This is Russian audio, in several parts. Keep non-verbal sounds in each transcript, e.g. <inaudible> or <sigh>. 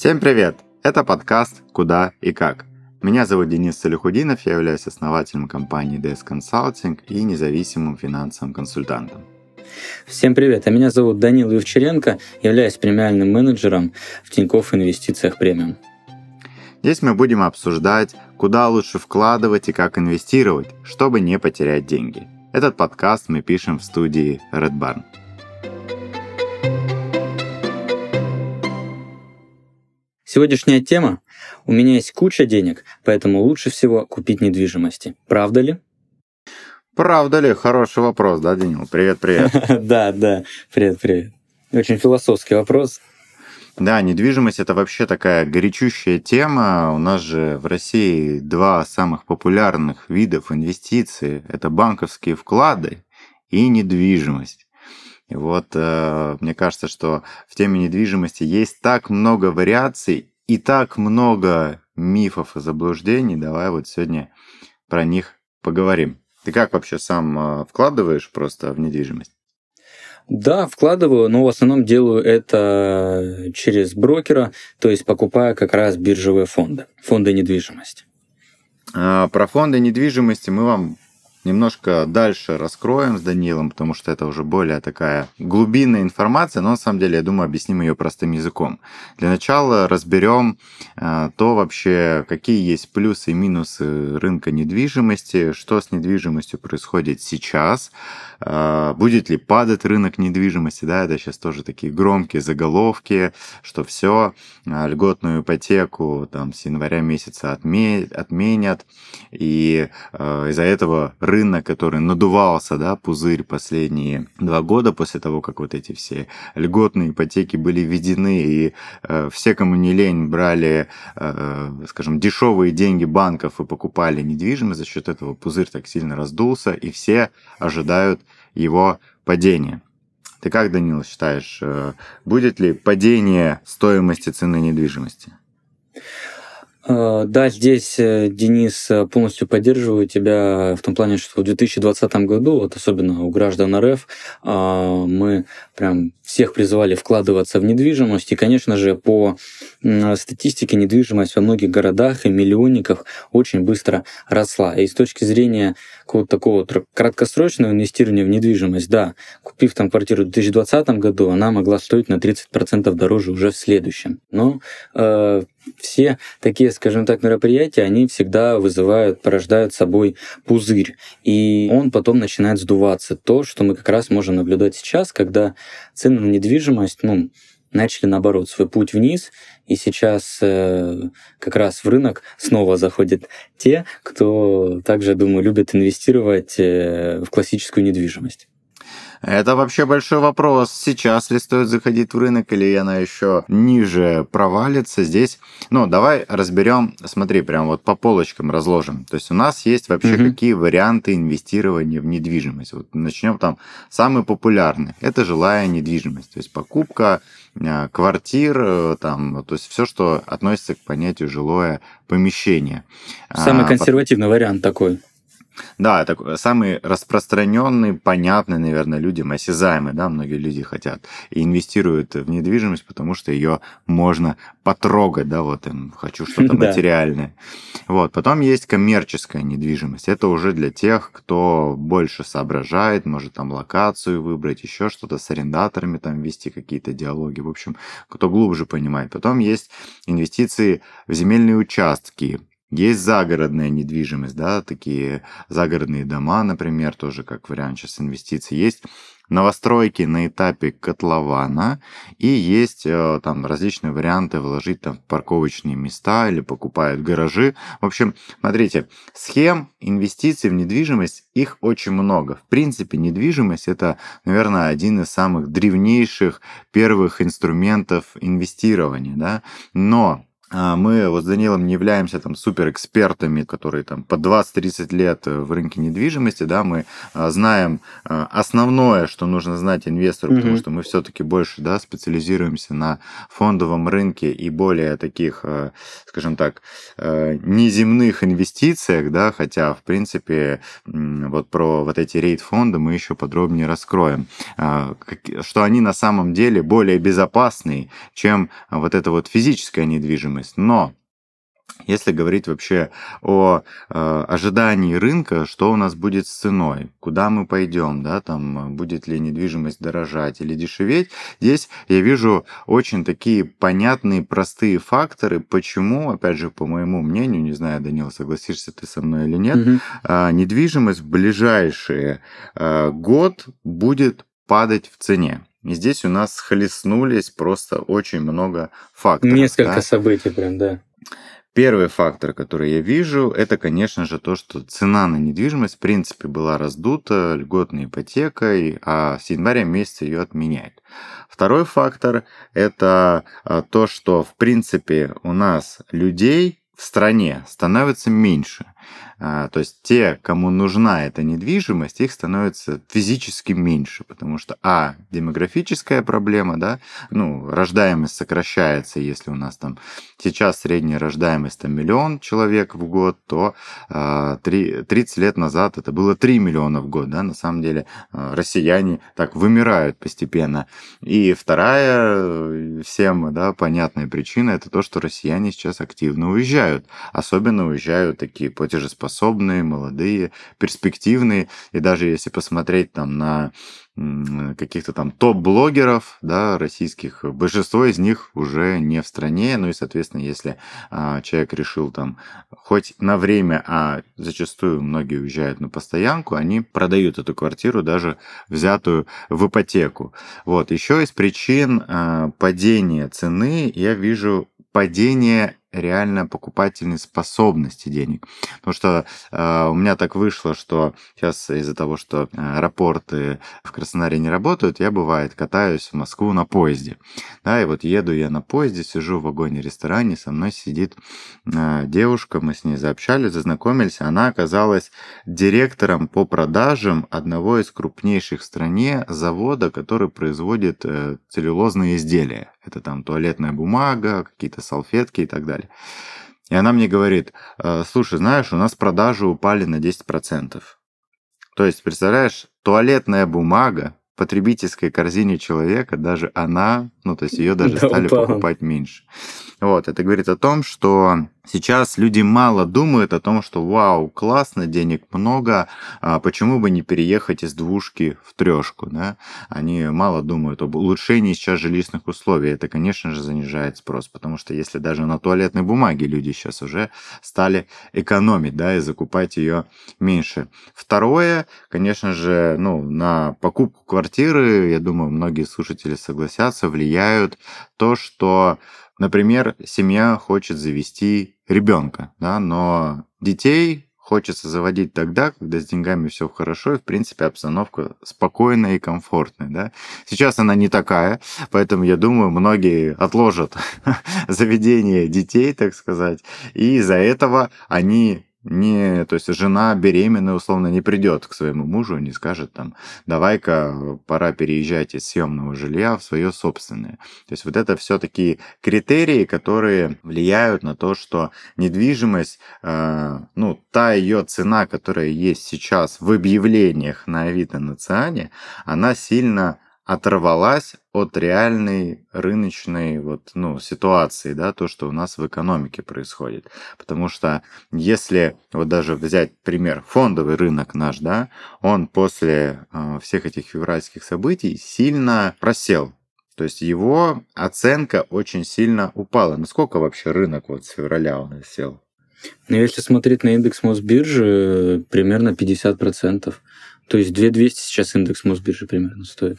Всем привет! Это подкаст «Куда и как». Меня зовут Денис Салихудинов, я являюсь основателем компании DS Consulting и независимым финансовым консультантом. Всем привет, а меня зовут Данил Евчеренко, являюсь премиальным менеджером в Тинькофф Инвестициях Премиум. Здесь мы будем обсуждать, куда лучше вкладывать и как инвестировать, чтобы не потерять деньги. Этот подкаст мы пишем в студии Red Barn. Сегодняшняя тема. У меня есть куча денег, поэтому лучше всего купить недвижимости. Правда ли? Правда ли? Хороший вопрос, да, Данил? Привет, привет. <laughs> Да, да. Привет, привет. Очень философский вопрос. Да, недвижимость это вообще такая горячущая тема. У нас же в России два самых популярных видов инвестиций. Это банковские вклады и недвижимость. И вот э, мне кажется, что в теме недвижимости есть так много вариаций и так много мифов и заблуждений. Давай вот сегодня про них поговорим. Ты как вообще сам э, вкладываешь просто в недвижимость? Да, вкладываю, но в основном делаю это через брокера, то есть покупая как раз биржевые фонды, фонды недвижимости. А, про фонды недвижимости мы вам немножко дальше раскроем с Данилом, потому что это уже более такая глубинная информация, но на самом деле, я думаю, объясним ее простым языком. Для начала разберем э, то вообще, какие есть плюсы и минусы рынка недвижимости, что с недвижимостью происходит сейчас, э, будет ли падать рынок недвижимости, да, это сейчас тоже такие громкие заголовки, что все, э, льготную ипотеку там с января месяца отменят, и из-за этого рынок, который надувался, да, пузырь последние два года после того, как вот эти все льготные ипотеки были введены, и э, все, кому не лень, брали, э, скажем, дешевые деньги банков и покупали недвижимость, за счет этого пузырь так сильно раздулся, и все ожидают его падения. Ты как, Данил, считаешь, э, будет ли падение стоимости цены недвижимости? Э, да, здесь, э, Денис, э, полностью поддерживаю тебя в том плане, что в 2020 году, вот особенно у граждан РФ, мы прям всех призывали вкладываться в недвижимость. И, конечно же, по статистике недвижимость во многих городах и миллионниках очень быстро росла. И с точки зрения какого-то такого краткосрочного инвестирования в недвижимость, да, купив там квартиру в 2020 году, она могла стоить на 30% дороже уже в следующем. Но все такие, скажем так, мероприятия, они всегда вызывают, порождают собой пузырь. И он потом начинает сдуваться. То, что мы как раз можем наблюдать сейчас, когда цены на недвижимость, ну, начали, наоборот, свой путь вниз, и сейчас э, как раз в рынок снова заходят те, кто также, думаю, любит инвестировать э, в классическую недвижимость. Это вообще большой вопрос. Сейчас ли стоит заходить в рынок или она еще ниже провалится здесь? Ну, давай разберем, смотри, прям вот по полочкам разложим. То есть у нас есть вообще угу. какие варианты инвестирования в недвижимость. Вот начнем там самый популярный. Это жилая недвижимость. То есть покупка э, квартир, э, там, то есть все, что относится к понятию жилое помещение. Самый а, консервативный а, вариант такой. Да, это самый распространенный, понятный, наверное, людям, осязаемый, да, многие люди хотят и инвестируют в недвижимость, потому что ее можно потрогать, да, вот им хочу <laughs> что-то материальное. Вот, потом есть коммерческая недвижимость. Это уже для тех, кто больше соображает, может там локацию выбрать, еще что-то с арендаторами там вести какие-то диалоги, в общем, кто глубже понимает. Потом есть инвестиции в земельные участки, есть загородная недвижимость, да, такие загородные дома, например, тоже как вариант сейчас инвестиций. Есть новостройки на этапе котлована и есть э, там различные варианты вложить там в парковочные места или покупают гаражи. В общем, смотрите, схем инвестиций в недвижимость, их очень много. В принципе, недвижимость это, наверное, один из самых древнейших первых инструментов инвестирования, да, но мы вот с Данилом не являемся там суперэкспертами, которые там по 20-30 лет в рынке недвижимости, да, мы а, знаем а, основное, что нужно знать инвестору, mm-hmm. потому что мы все-таки больше, да, специализируемся на фондовом рынке и более таких, скажем так, неземных инвестициях, да, хотя, в принципе, вот про вот эти рейд-фонды мы еще подробнее раскроем, что они на самом деле более безопасные, чем вот эта вот физическая недвижимость, недвижимость. Но если говорить вообще о э, ожидании рынка, что у нас будет с ценой, куда мы пойдем, да, там будет ли недвижимость дорожать или дешеветь, здесь я вижу очень такие понятные, простые факторы, почему, опять же, по моему мнению, не знаю, Данил, согласишься ты со мной или нет, угу. э, недвижимость в ближайший э, год будет падать в цене. И здесь у нас схлестнулись просто очень много факторов. Несколько да? событий прям, да. Первый фактор, который я вижу, это, конечно же, то, что цена на недвижимость, в принципе, была раздута льготной ипотекой, а с января месяца ее отменяют. Второй фактор – это а, то, что, в принципе, у нас людей в стране становится меньше. А, то есть те, кому нужна эта недвижимость, их становится физически меньше, потому что, а, демографическая проблема, да, ну, рождаемость сокращается, если у нас там сейчас средняя рождаемость там миллион человек в год, то 3, а, 30 лет назад это было 3 миллиона в год, да, на самом деле а, россияне так вымирают постепенно. И вторая всем, да, понятная причина, это то, что россияне сейчас активно уезжают, особенно уезжают такие платежеспособные способные, молодые, перспективные. И даже если посмотреть там на каких-то там топ-блогеров, да, российских, большинство из них уже не в стране, ну и, соответственно, если а, человек решил там хоть на время, а зачастую многие уезжают на постоянку, они продают эту квартиру, даже взятую в ипотеку. Вот, еще из причин а, падения цены я вижу падение реально покупательной способности денег. Потому что э, у меня так вышло, что сейчас из-за того, что аэропорты в Краснодаре не работают, я бывает катаюсь в Москву на поезде. Да, и вот еду я на поезде, сижу в вагоне-ресторане, со мной сидит э, девушка, мы с ней заобщались, зазнакомились, она оказалась директором по продажам одного из крупнейших в стране завода, который производит э, целлюлозные изделия. Это там туалетная бумага, какие-то салфетки и так далее. И она мне говорит, «Э, слушай, знаешь, у нас продажи упали на 10%. То есть, представляешь, туалетная бумага в потребительской корзине человека, даже она, ну, то есть ее даже да, стали упала. покупать меньше. Вот, это говорит о том, что сейчас люди мало думают о том, что вау, классно, денег много, а почему бы не переехать из двушки в трешку, да? Они мало думают об улучшении сейчас жилищных условий. Это, конечно же, занижает спрос, потому что если даже на туалетной бумаге люди сейчас уже стали экономить, да, и закупать ее меньше. Второе, конечно же, ну, на покупку квартиры, я думаю, многие слушатели согласятся, влияют то, что Например, семья хочет завести ребенка, да, но детей хочется заводить тогда, когда с деньгами все хорошо, и, в принципе, обстановка спокойная и комфортная. Да? Сейчас она не такая, поэтому, я думаю, многие отложат <laughs> заведение детей, так сказать, и из-за этого они не, то есть жена беременная условно не придет к своему мужу и не скажет там, давай-ка пора переезжать из съемного жилья в свое собственное. То есть вот это все такие критерии, которые влияют на то, что недвижимость, э, ну, та ее цена, которая есть сейчас в объявлениях на Авито на Циане, она сильно оторвалась от реальной рыночной вот, ну, ситуации, да, то, что у нас в экономике происходит. Потому что если вот даже взять пример, фондовый рынок наш, да, он после э, всех этих февральских событий сильно просел. То есть его оценка очень сильно упала. Насколько вообще рынок вот с февраля он сел? Ну, если смотреть на индекс Мосбиржи, примерно 50%. То есть 2200 сейчас индекс Мосбиржи примерно стоит.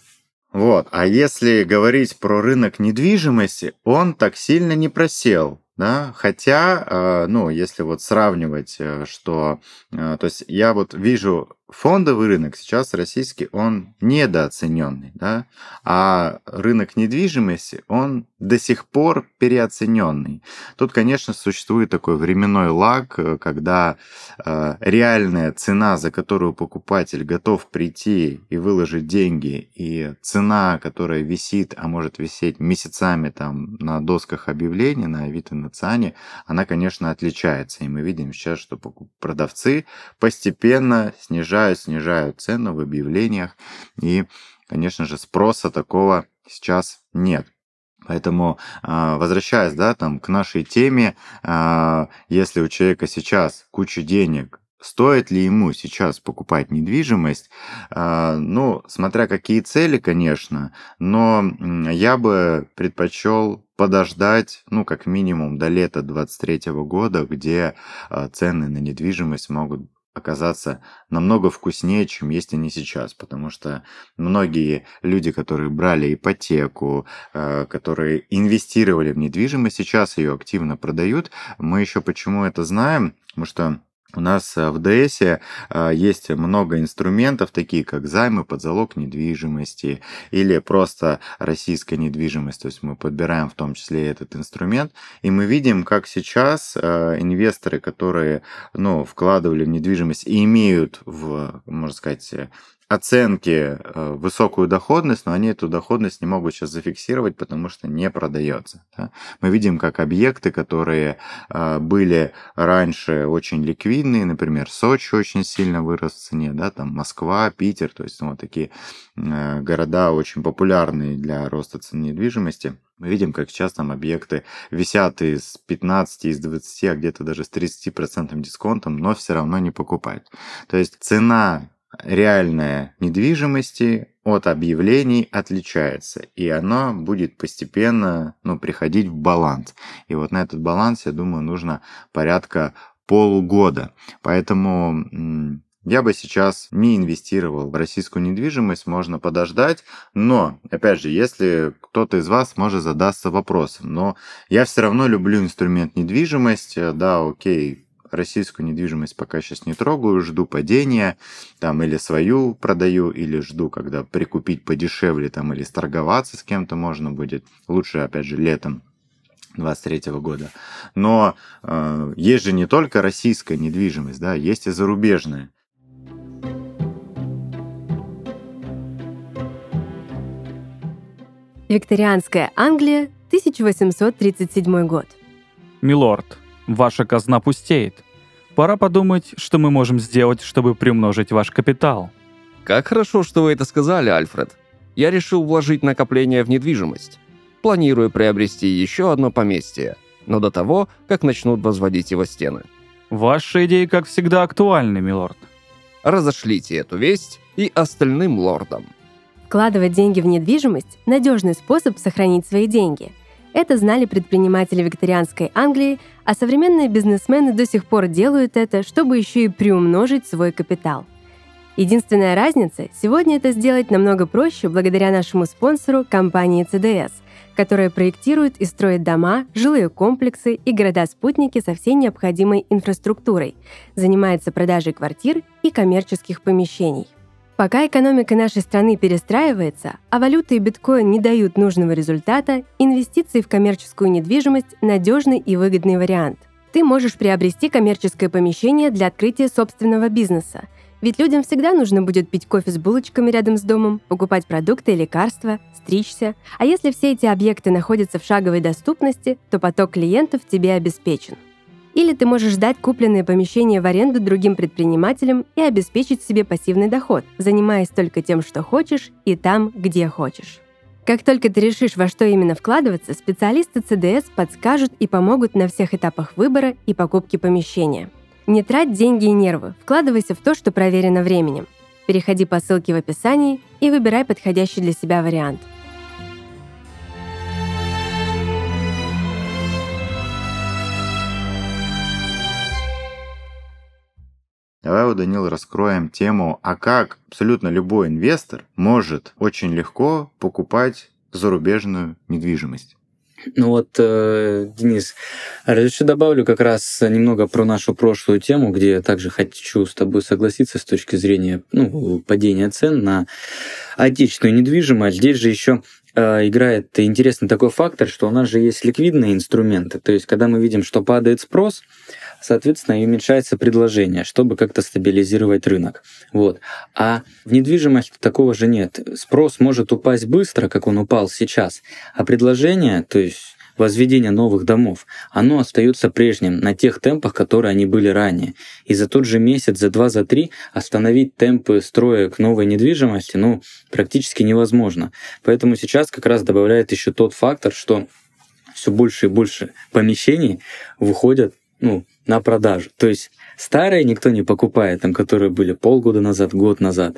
Вот. А если говорить про рынок недвижимости, он так сильно не просел. Да? Хотя, э, ну, если вот сравнивать, э, что, э, то есть я вот вижу фондовый рынок сейчас российский, он недооцененный, да, а рынок недвижимости, он до сих пор переоцененный. Тут, конечно, существует такой временной лаг, когда э, реальная цена, за которую покупатель готов прийти и выложить деньги, и цена, которая висит, а может висеть месяцами там на досках объявлений, на Авито, на ЦАНе, она, конечно, отличается. И мы видим сейчас, что продавцы постепенно снижают снижают, снижают цену в объявлениях. И, конечно же, спроса такого сейчас нет. Поэтому, а, возвращаясь да, там, к нашей теме, а, если у человека сейчас куча денег, стоит ли ему сейчас покупать недвижимость, а, ну, смотря какие цели, конечно, но я бы предпочел подождать, ну, как минимум до лета 2023 года, где цены на недвижимость могут оказаться намного вкуснее, чем есть они сейчас, потому что многие люди, которые брали ипотеку, э, которые инвестировали в недвижимость, сейчас ее активно продают. Мы еще почему это знаем? Потому что у нас э, в ДС э, есть много инструментов, такие как займы под залог недвижимости или просто российская недвижимость. То есть мы подбираем в том числе этот инструмент, и мы видим, как сейчас э, инвесторы, которые ну, вкладывали в недвижимость и имеют в, можно сказать, оценки э, высокую доходность, но они эту доходность не могут сейчас зафиксировать, потому что не продается. Да? Мы видим, как объекты, которые э, были раньше очень ликвидные, например, Сочи очень сильно вырос в цене, да, там Москва, Питер, то есть ну, вот такие э, города очень популярные для роста цен недвижимости. Мы видим, как сейчас там объекты висят из 15, из 20, а где-то даже с 30% дисконтом, но все равно не покупают. То есть цена реальная недвижимости от объявлений отличается, и оно будет постепенно ну, приходить в баланс. И вот на этот баланс, я думаю, нужно порядка полугода. Поэтому я бы сейчас не инвестировал в российскую недвижимость, можно подождать, но, опять же, если кто-то из вас может задаться вопросом, но я все равно люблю инструмент недвижимость, да, окей, российскую недвижимость пока сейчас не трогаю, жду падения, там или свою продаю, или жду, когда прикупить подешевле, там или сторговаться с кем-то можно будет. Лучше, опять же, летом 23 года. Но э, есть же не только российская недвижимость, да, есть и зарубежная. Викторианская Англия, 1837 год. Милорд, Ваша казна пустеет. Пора подумать, что мы можем сделать, чтобы приумножить ваш капитал. Как хорошо, что вы это сказали, Альфред. Я решил вложить накопление в недвижимость. Планирую приобрести еще одно поместье, но до того, как начнут возводить его стены. Ваши идеи, как всегда, актуальны, милорд. Разошлите эту весть и остальным лордам. Вкладывать деньги в недвижимость – надежный способ сохранить свои деньги – это знали предприниматели викторианской Англии, а современные бизнесмены до сих пор делают это, чтобы еще и приумножить свой капитал. Единственная разница – сегодня это сделать намного проще благодаря нашему спонсору компании CDS, которая проектирует и строит дома, жилые комплексы и города-спутники со всей необходимой инфраструктурой, занимается продажей квартир и коммерческих помещений – Пока экономика нашей страны перестраивается, а валюты и биткоин не дают нужного результата, инвестиции в коммерческую недвижимость – надежный и выгодный вариант. Ты можешь приобрести коммерческое помещение для открытия собственного бизнеса. Ведь людям всегда нужно будет пить кофе с булочками рядом с домом, покупать продукты и лекарства, стричься. А если все эти объекты находятся в шаговой доступности, то поток клиентов тебе обеспечен. Или ты можешь сдать купленное помещение в аренду другим предпринимателям и обеспечить себе пассивный доход, занимаясь только тем, что хочешь, и там, где хочешь. Как только ты решишь, во что именно вкладываться, специалисты CDS подскажут и помогут на всех этапах выбора и покупки помещения. Не трать деньги и нервы, вкладывайся в то, что проверено временем. Переходи по ссылке в описании и выбирай подходящий для себя вариант. Давай, у Данил, раскроем тему, а как абсолютно любой инвестор может очень легко покупать зарубежную недвижимость. Ну вот, э, Денис, разреши добавлю как раз немного про нашу прошлую тему, где я также хочу с тобой согласиться с точки зрения ну, падения цен на отечественную недвижимость. Здесь же еще играет интересный такой фактор, что у нас же есть ликвидные инструменты. То есть, когда мы видим, что падает спрос, соответственно, и уменьшается предложение, чтобы как-то стабилизировать рынок. Вот. А в недвижимости такого же нет. Спрос может упасть быстро, как он упал сейчас, а предложение, то есть возведение новых домов, оно остается прежним на тех темпах, которые они были ранее. И за тот же месяц, за два, за три остановить темпы строек новой недвижимости, ну, практически невозможно. Поэтому сейчас как раз добавляет еще тот фактор, что все больше и больше помещений выходят ну, на продажу. То есть старые никто не покупает, там, которые были полгода назад, год назад.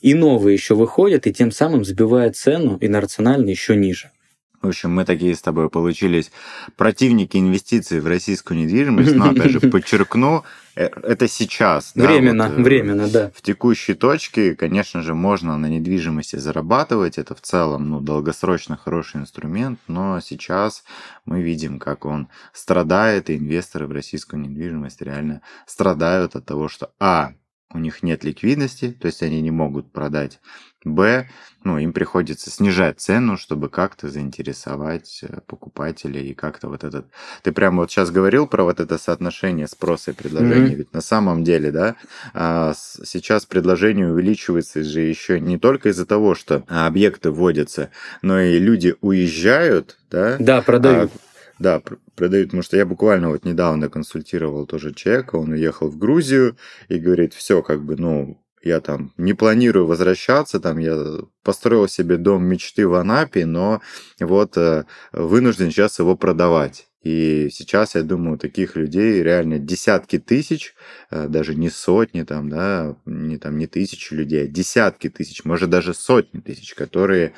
И новые еще выходят, и тем самым сбивают цену и на рационально еще ниже. В общем, мы такие с тобой получились противники инвестиций в российскую недвижимость, но опять же <laughs> подчеркну, э, это сейчас. Временно, да, вот, временно, да. В текущей точке, конечно же, можно на недвижимости зарабатывать, это в целом ну, долгосрочно хороший инструмент, но сейчас мы видим, как он страдает, и инвесторы в российскую недвижимость реально страдают от того, что, а, у них нет ликвидности, то есть они не могут продать. Б, ну, им приходится снижать цену, чтобы как-то заинтересовать э, покупателей и как-то вот этот... Ты прямо вот сейчас говорил про вот это соотношение спроса и предложения, mm-hmm. ведь на самом деле, да, а, сейчас предложение увеличивается же еще не только из-за того, что объекты вводятся, но и люди уезжают, да? Да, продают. А, да, продают, потому что я буквально вот недавно консультировал тоже человека, он уехал в Грузию и говорит, все, как бы, ну, я там не планирую возвращаться, там я построил себе дом мечты в Анапе, но вот э, вынужден сейчас его продавать. И сейчас, я думаю, таких людей реально десятки тысяч, э, даже не сотни там, да, не там не тысячи людей, а десятки тысяч, может даже сотни тысяч, которые,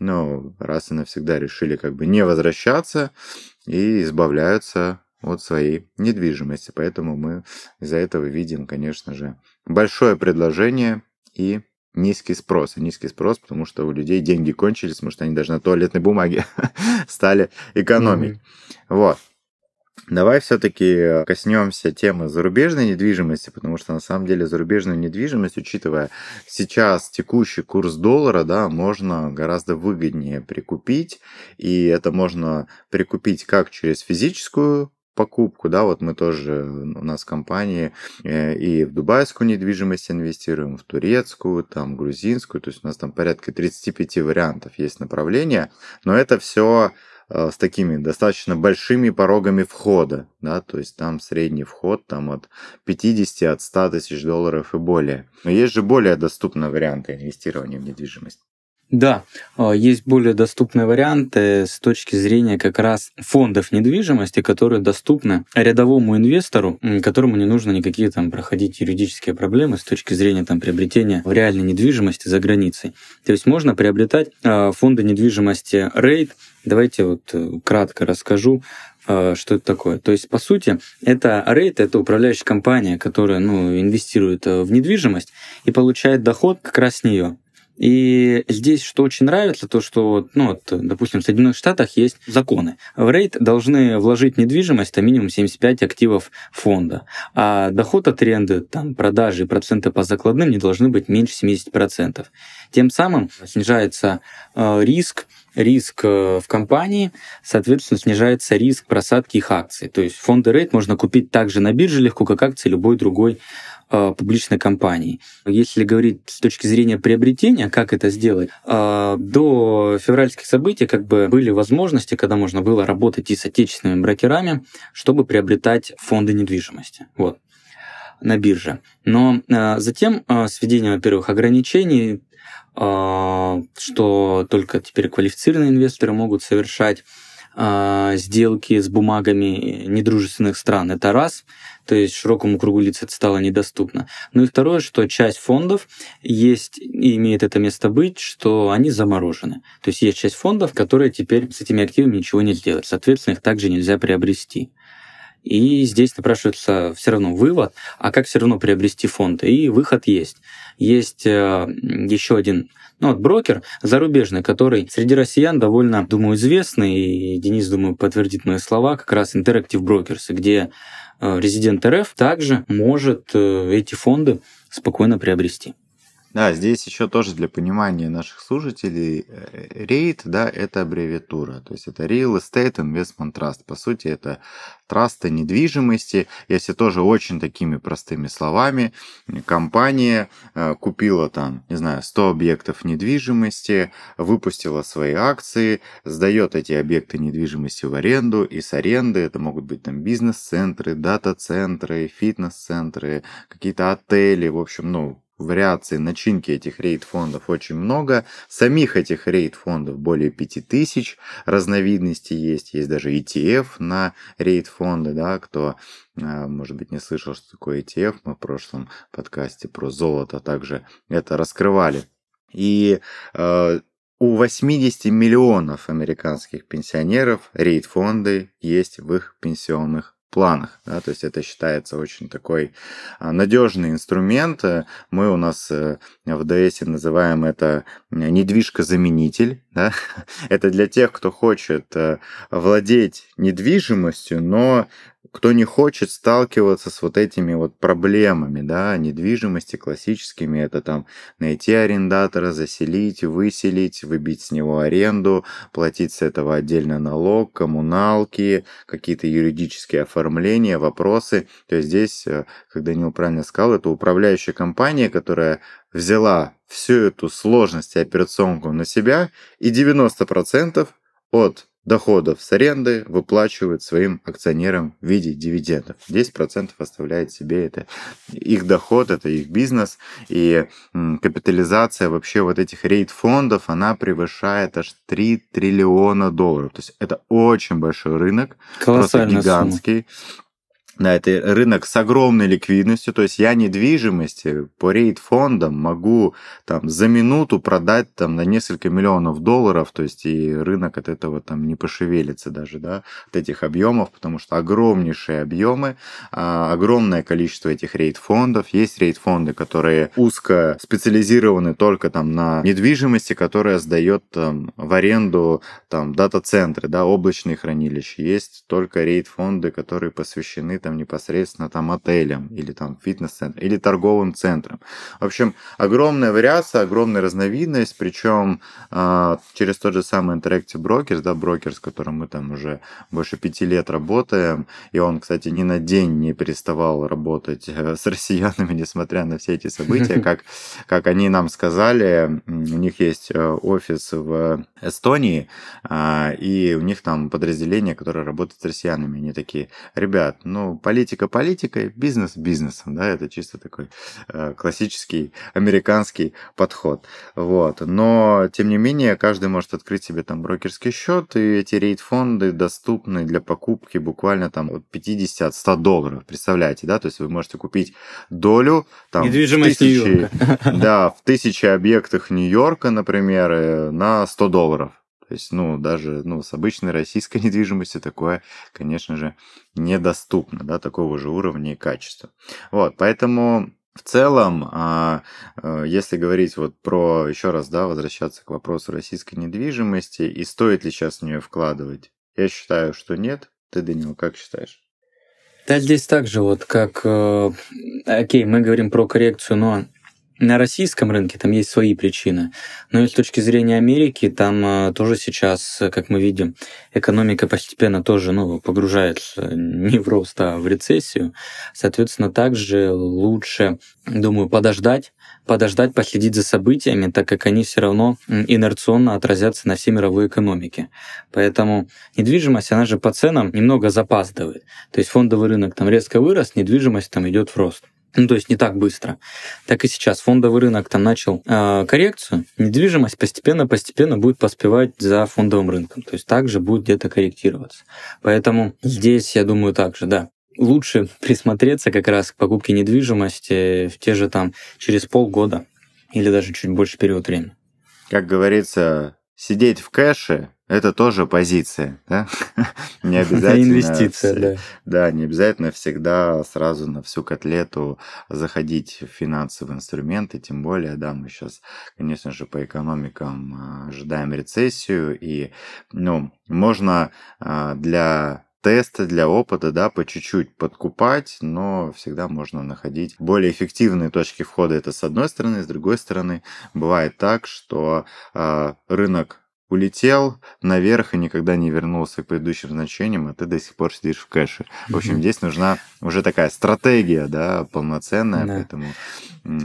ну, раз и навсегда решили как бы не возвращаться и избавляются от своей недвижимости. Поэтому мы из-за этого видим, конечно же, большое предложение и низкий спрос. Низкий спрос, потому что у людей деньги кончились, потому что они даже на туалетной бумаге <laughs> стали экономить. Mm-hmm. Вот. Давай все-таки коснемся темы зарубежной недвижимости, потому что на самом деле зарубежную недвижимость, учитывая сейчас текущий курс доллара, да, можно гораздо выгоднее прикупить, и это можно прикупить как через физическую покупку, да, вот мы тоже, у нас компании э, и в дубайскую недвижимость инвестируем, в турецкую, там, грузинскую, то есть у нас там порядка 35 вариантов есть направления, но это все э, с такими достаточно большими порогами входа, да, то есть там средний вход там от 50, от 100 тысяч долларов и более. Но есть же более доступные варианты инвестирования в недвижимость. Да, а, есть более доступные варианты с точки зрения как раз фондов недвижимости, которые доступны рядовому инвестору, которому не нужно никакие там проходить юридические проблемы с точки зрения там приобретения в реальной недвижимости за границей. То есть можно приобретать а, фонды недвижимости REIT. Давайте вот э, кратко расскажу, что это такое. То есть, по сути, это REIT, это управляющая компания, которая ну, инвестирует э, в недвижимость и получает доход как раз с нее. И здесь что очень нравится, то что, ну, вот, допустим, в Соединенных Штатах есть законы. В рейд должны вложить недвижимость, а минимум 75 активов фонда. А доход от аренды, там, продажи и проценты по закладным не должны быть меньше 70%. Тем самым снижается э, риск риск э, в компании, соответственно, снижается риск просадки их акций. То есть фонды рейд можно купить также на бирже легко, как акции любой другой Э, публичной компании. Если говорить с точки зрения приобретения, как это сделать, э, до февральских событий как бы были возможности, когда можно было работать и с отечественными брокерами, чтобы приобретать фонды недвижимости. Вот на бирже. Но э, затем с введением, во-первых, ограничений, что только теперь квалифицированные инвесторы могут совершать сделки с бумагами недружественных стран. Это раз то есть широкому кругу лиц это стало недоступно. Ну и второе, что часть фондов есть и имеет это место быть, что они заморожены. То есть есть часть фондов, которые теперь с этими активами ничего не сделать. Соответственно, их также нельзя приобрести. И здесь напрашивается все равно вывод, а как все равно приобрести фонды? И выход есть. Есть э, еще один ну, вот брокер зарубежный, который среди россиян довольно, думаю, известный, и Денис, думаю, подтвердит мои слова, как раз Interactive Brokers, где э, резидент РФ также может э, эти фонды спокойно приобрести. Да, здесь еще тоже для понимания наших слушателей, REIT, да, это аббревиатура, то есть это Real Estate Investment Trust. По сути, это трасты недвижимости, если тоже очень такими простыми словами. Компания э, купила там, не знаю, 100 объектов недвижимости, выпустила свои акции, сдает эти объекты недвижимости в аренду, и с аренды это могут быть там бизнес-центры, дата-центры, фитнес-центры, какие-то отели, в общем, ну, вариаций начинки этих рейд-фондов очень много. Самих этих рейд-фондов более 5000 разновидностей есть. Есть даже ETF на рейд-фонды, да, кто а, может быть, не слышал, что такое ETF. Мы в прошлом подкасте про золото также это раскрывали. И э, у 80 миллионов американских пенсионеров рейд-фонды есть в их пенсионных планах. Да, то есть это считается очень такой а, надежный инструмент. Мы у нас э, в ДС называем это недвижка-заменитель. Да? <laughs> Это для тех, кто хочет э, владеть недвижимостью, но кто не хочет сталкиваться с вот этими вот проблемами, да, недвижимости классическими, это там найти арендатора, заселить, выселить, выбить с него аренду, платить с этого отдельно налог, коммуналки, какие-то юридические оформления, вопросы. То есть здесь, э, как Данил правильно сказал, это управляющая компания, которая взяла всю эту сложность и операционку на себя, и 90% от доходов с аренды выплачивают своим акционерам в виде дивидендов. 10% оставляет себе это их доход, это их бизнес. И капитализация вообще вот этих рейд-фондов, она превышает аж 3 триллиона долларов. То есть это очень большой рынок, просто гигантский. Сумма. Да, это рынок с огромной ликвидностью, то есть я недвижимости по рейд-фондам могу там за минуту продать там на несколько миллионов долларов, то есть и рынок от этого там не пошевелится даже, да, от этих объемов, потому что огромнейшие объемы, а, огромное количество этих рейд-фондов, есть рейд-фонды, которые узко специализированы только там на недвижимости, которая сдает там в аренду там дата-центры, да, облачные хранилища, есть только рейд-фонды, которые посвящены там непосредственно там отелям или там фитнес-центрам или торговым центрам. В общем, огромная вариация, огромная разновидность, причем э, через тот же самый Interactive Brokers, да, брокер, с которым мы там уже больше пяти лет работаем, и он, кстати, ни на день не переставал работать э, с россиянами, <laughs> несмотря на все эти события, как, <laughs> как они нам сказали, у них есть э, офис в Эстонии, э, и у них там подразделение, которое работает с россиянами. Они такие, ребят, ну, политика политикой, бизнес бизнесом, да, это чисто такой э, классический американский подход, вот. Но, тем не менее, каждый может открыть себе там брокерский счет, и эти рейд-фонды доступны для покупки буквально там от 50-100 долларов, представляете, да, то есть вы можете купить долю там Недвижимость в тысячи, <laughs> да, в тысячи объектах Нью-Йорка, например, э, на 100 долларов. То есть, ну, даже ну, с обычной российской <laughs> недвижимостью такое, конечно же, недоступно, да, такого же уровня и качества. Вот, поэтому в целом, а, а, если говорить вот про, еще раз, да, возвращаться к вопросу российской недвижимости, и стоит ли сейчас в нее вкладывать, я считаю, что нет. Ты, Данил, как считаешь? Да, здесь также вот как, э, окей, мы говорим про коррекцию, но на российском рынке там есть свои причины. Но и с точки зрения Америки, там э, тоже сейчас, как мы видим, экономика постепенно тоже ну, погружается <laughs> не в рост, а в рецессию. Соответственно, также лучше, думаю, подождать, подождать, последить за событиями, так как они все равно инерционно отразятся на всей мировой экономике. Поэтому недвижимость, она же по ценам немного запаздывает. То есть фондовый рынок там резко вырос, недвижимость там идет в рост ну, то есть не так быстро. Так и сейчас фондовый рынок там начал э, коррекцию, недвижимость постепенно-постепенно будет поспевать за фондовым рынком, то есть также будет где-то корректироваться. Поэтому здесь, я думаю, также, да, лучше присмотреться как раз к покупке недвижимости в те же там через полгода или даже чуть больше период времени. Как говорится, сидеть в кэше это тоже позиция, да? <laughs> Не <laughs> обязательно... Инвестиция, да. Да, не обязательно всегда сразу на всю котлету заходить в финансовые инструменты, тем более, да, мы сейчас, конечно же, по экономикам а, ожидаем рецессию, и, ну, можно а, для теста, для опыта, да, по чуть-чуть подкупать, но всегда можно находить более эффективные точки входа. Это с одной стороны, с другой стороны, бывает так, что э, рынок улетел наверх и никогда не вернулся к предыдущим значениям, а ты до сих пор сидишь в кэше. В общем, здесь нужна уже такая стратегия, да, полноценная, да. поэтому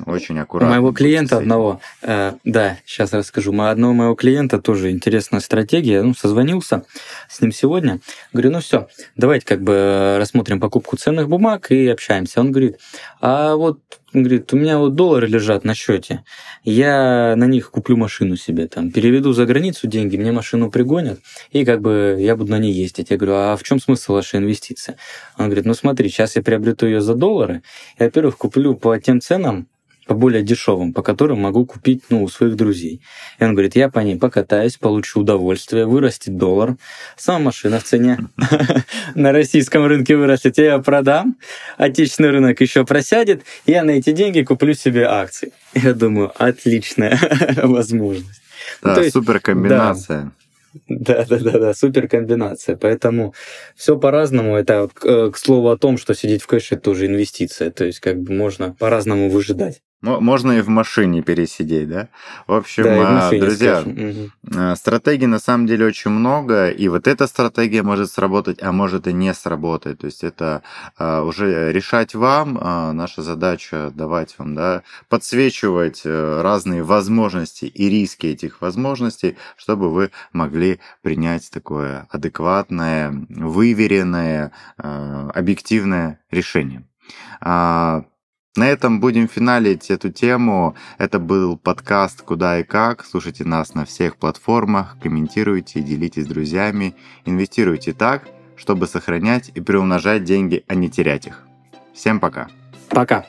очень аккуратно. У моего клиента одного, э, да, сейчас расскажу, у одного моего клиента тоже интересная стратегия, ну, созвонился с ним сегодня, говорю, ну все, давайте как бы рассмотрим покупку ценных бумаг и общаемся. Он говорит, а вот он говорит, у меня вот доллары лежат на счете, я на них куплю машину себе, там, переведу за границу деньги, мне машину пригонят, и как бы я буду на ней ездить. Я говорю, а в чем смысл вашей инвестиции? Он говорит, ну смотри, сейчас я приобрету ее за доллары, и, во-первых, куплю по тем ценам, по более дешевым, по которым могу купить ну, у своих друзей. И он говорит, я по ней покатаюсь, получу удовольствие, вырастет доллар, сама машина в цене <laughs> на российском рынке вырастет, я ее продам, отечественный рынок еще просядет, я на эти деньги куплю себе акции. Я думаю, отличная <laughs> возможность. Да, ну, супер комбинация. Да, да, да, да, супер комбинация. Поэтому все по-разному. Это к, э, к слову о том, что сидеть в кэше тоже инвестиция. То есть как бы можно по-разному выжидать. Можно и в машине пересидеть, да? В общем, да, в друзья, угу. стратегий на самом деле очень много, и вот эта стратегия может сработать, а может и не сработать. То есть это а, уже решать вам, а, наша задача давать вам, да, подсвечивать э, разные возможности и риски этих возможностей, чтобы вы могли принять такое адекватное, выверенное, объективное решение. На этом будем финалить эту тему. Это был подкаст «Куда и как». Слушайте нас на всех платформах, комментируйте, делитесь с друзьями, инвестируйте так, чтобы сохранять и приумножать деньги, а не терять их. Всем пока. Пока.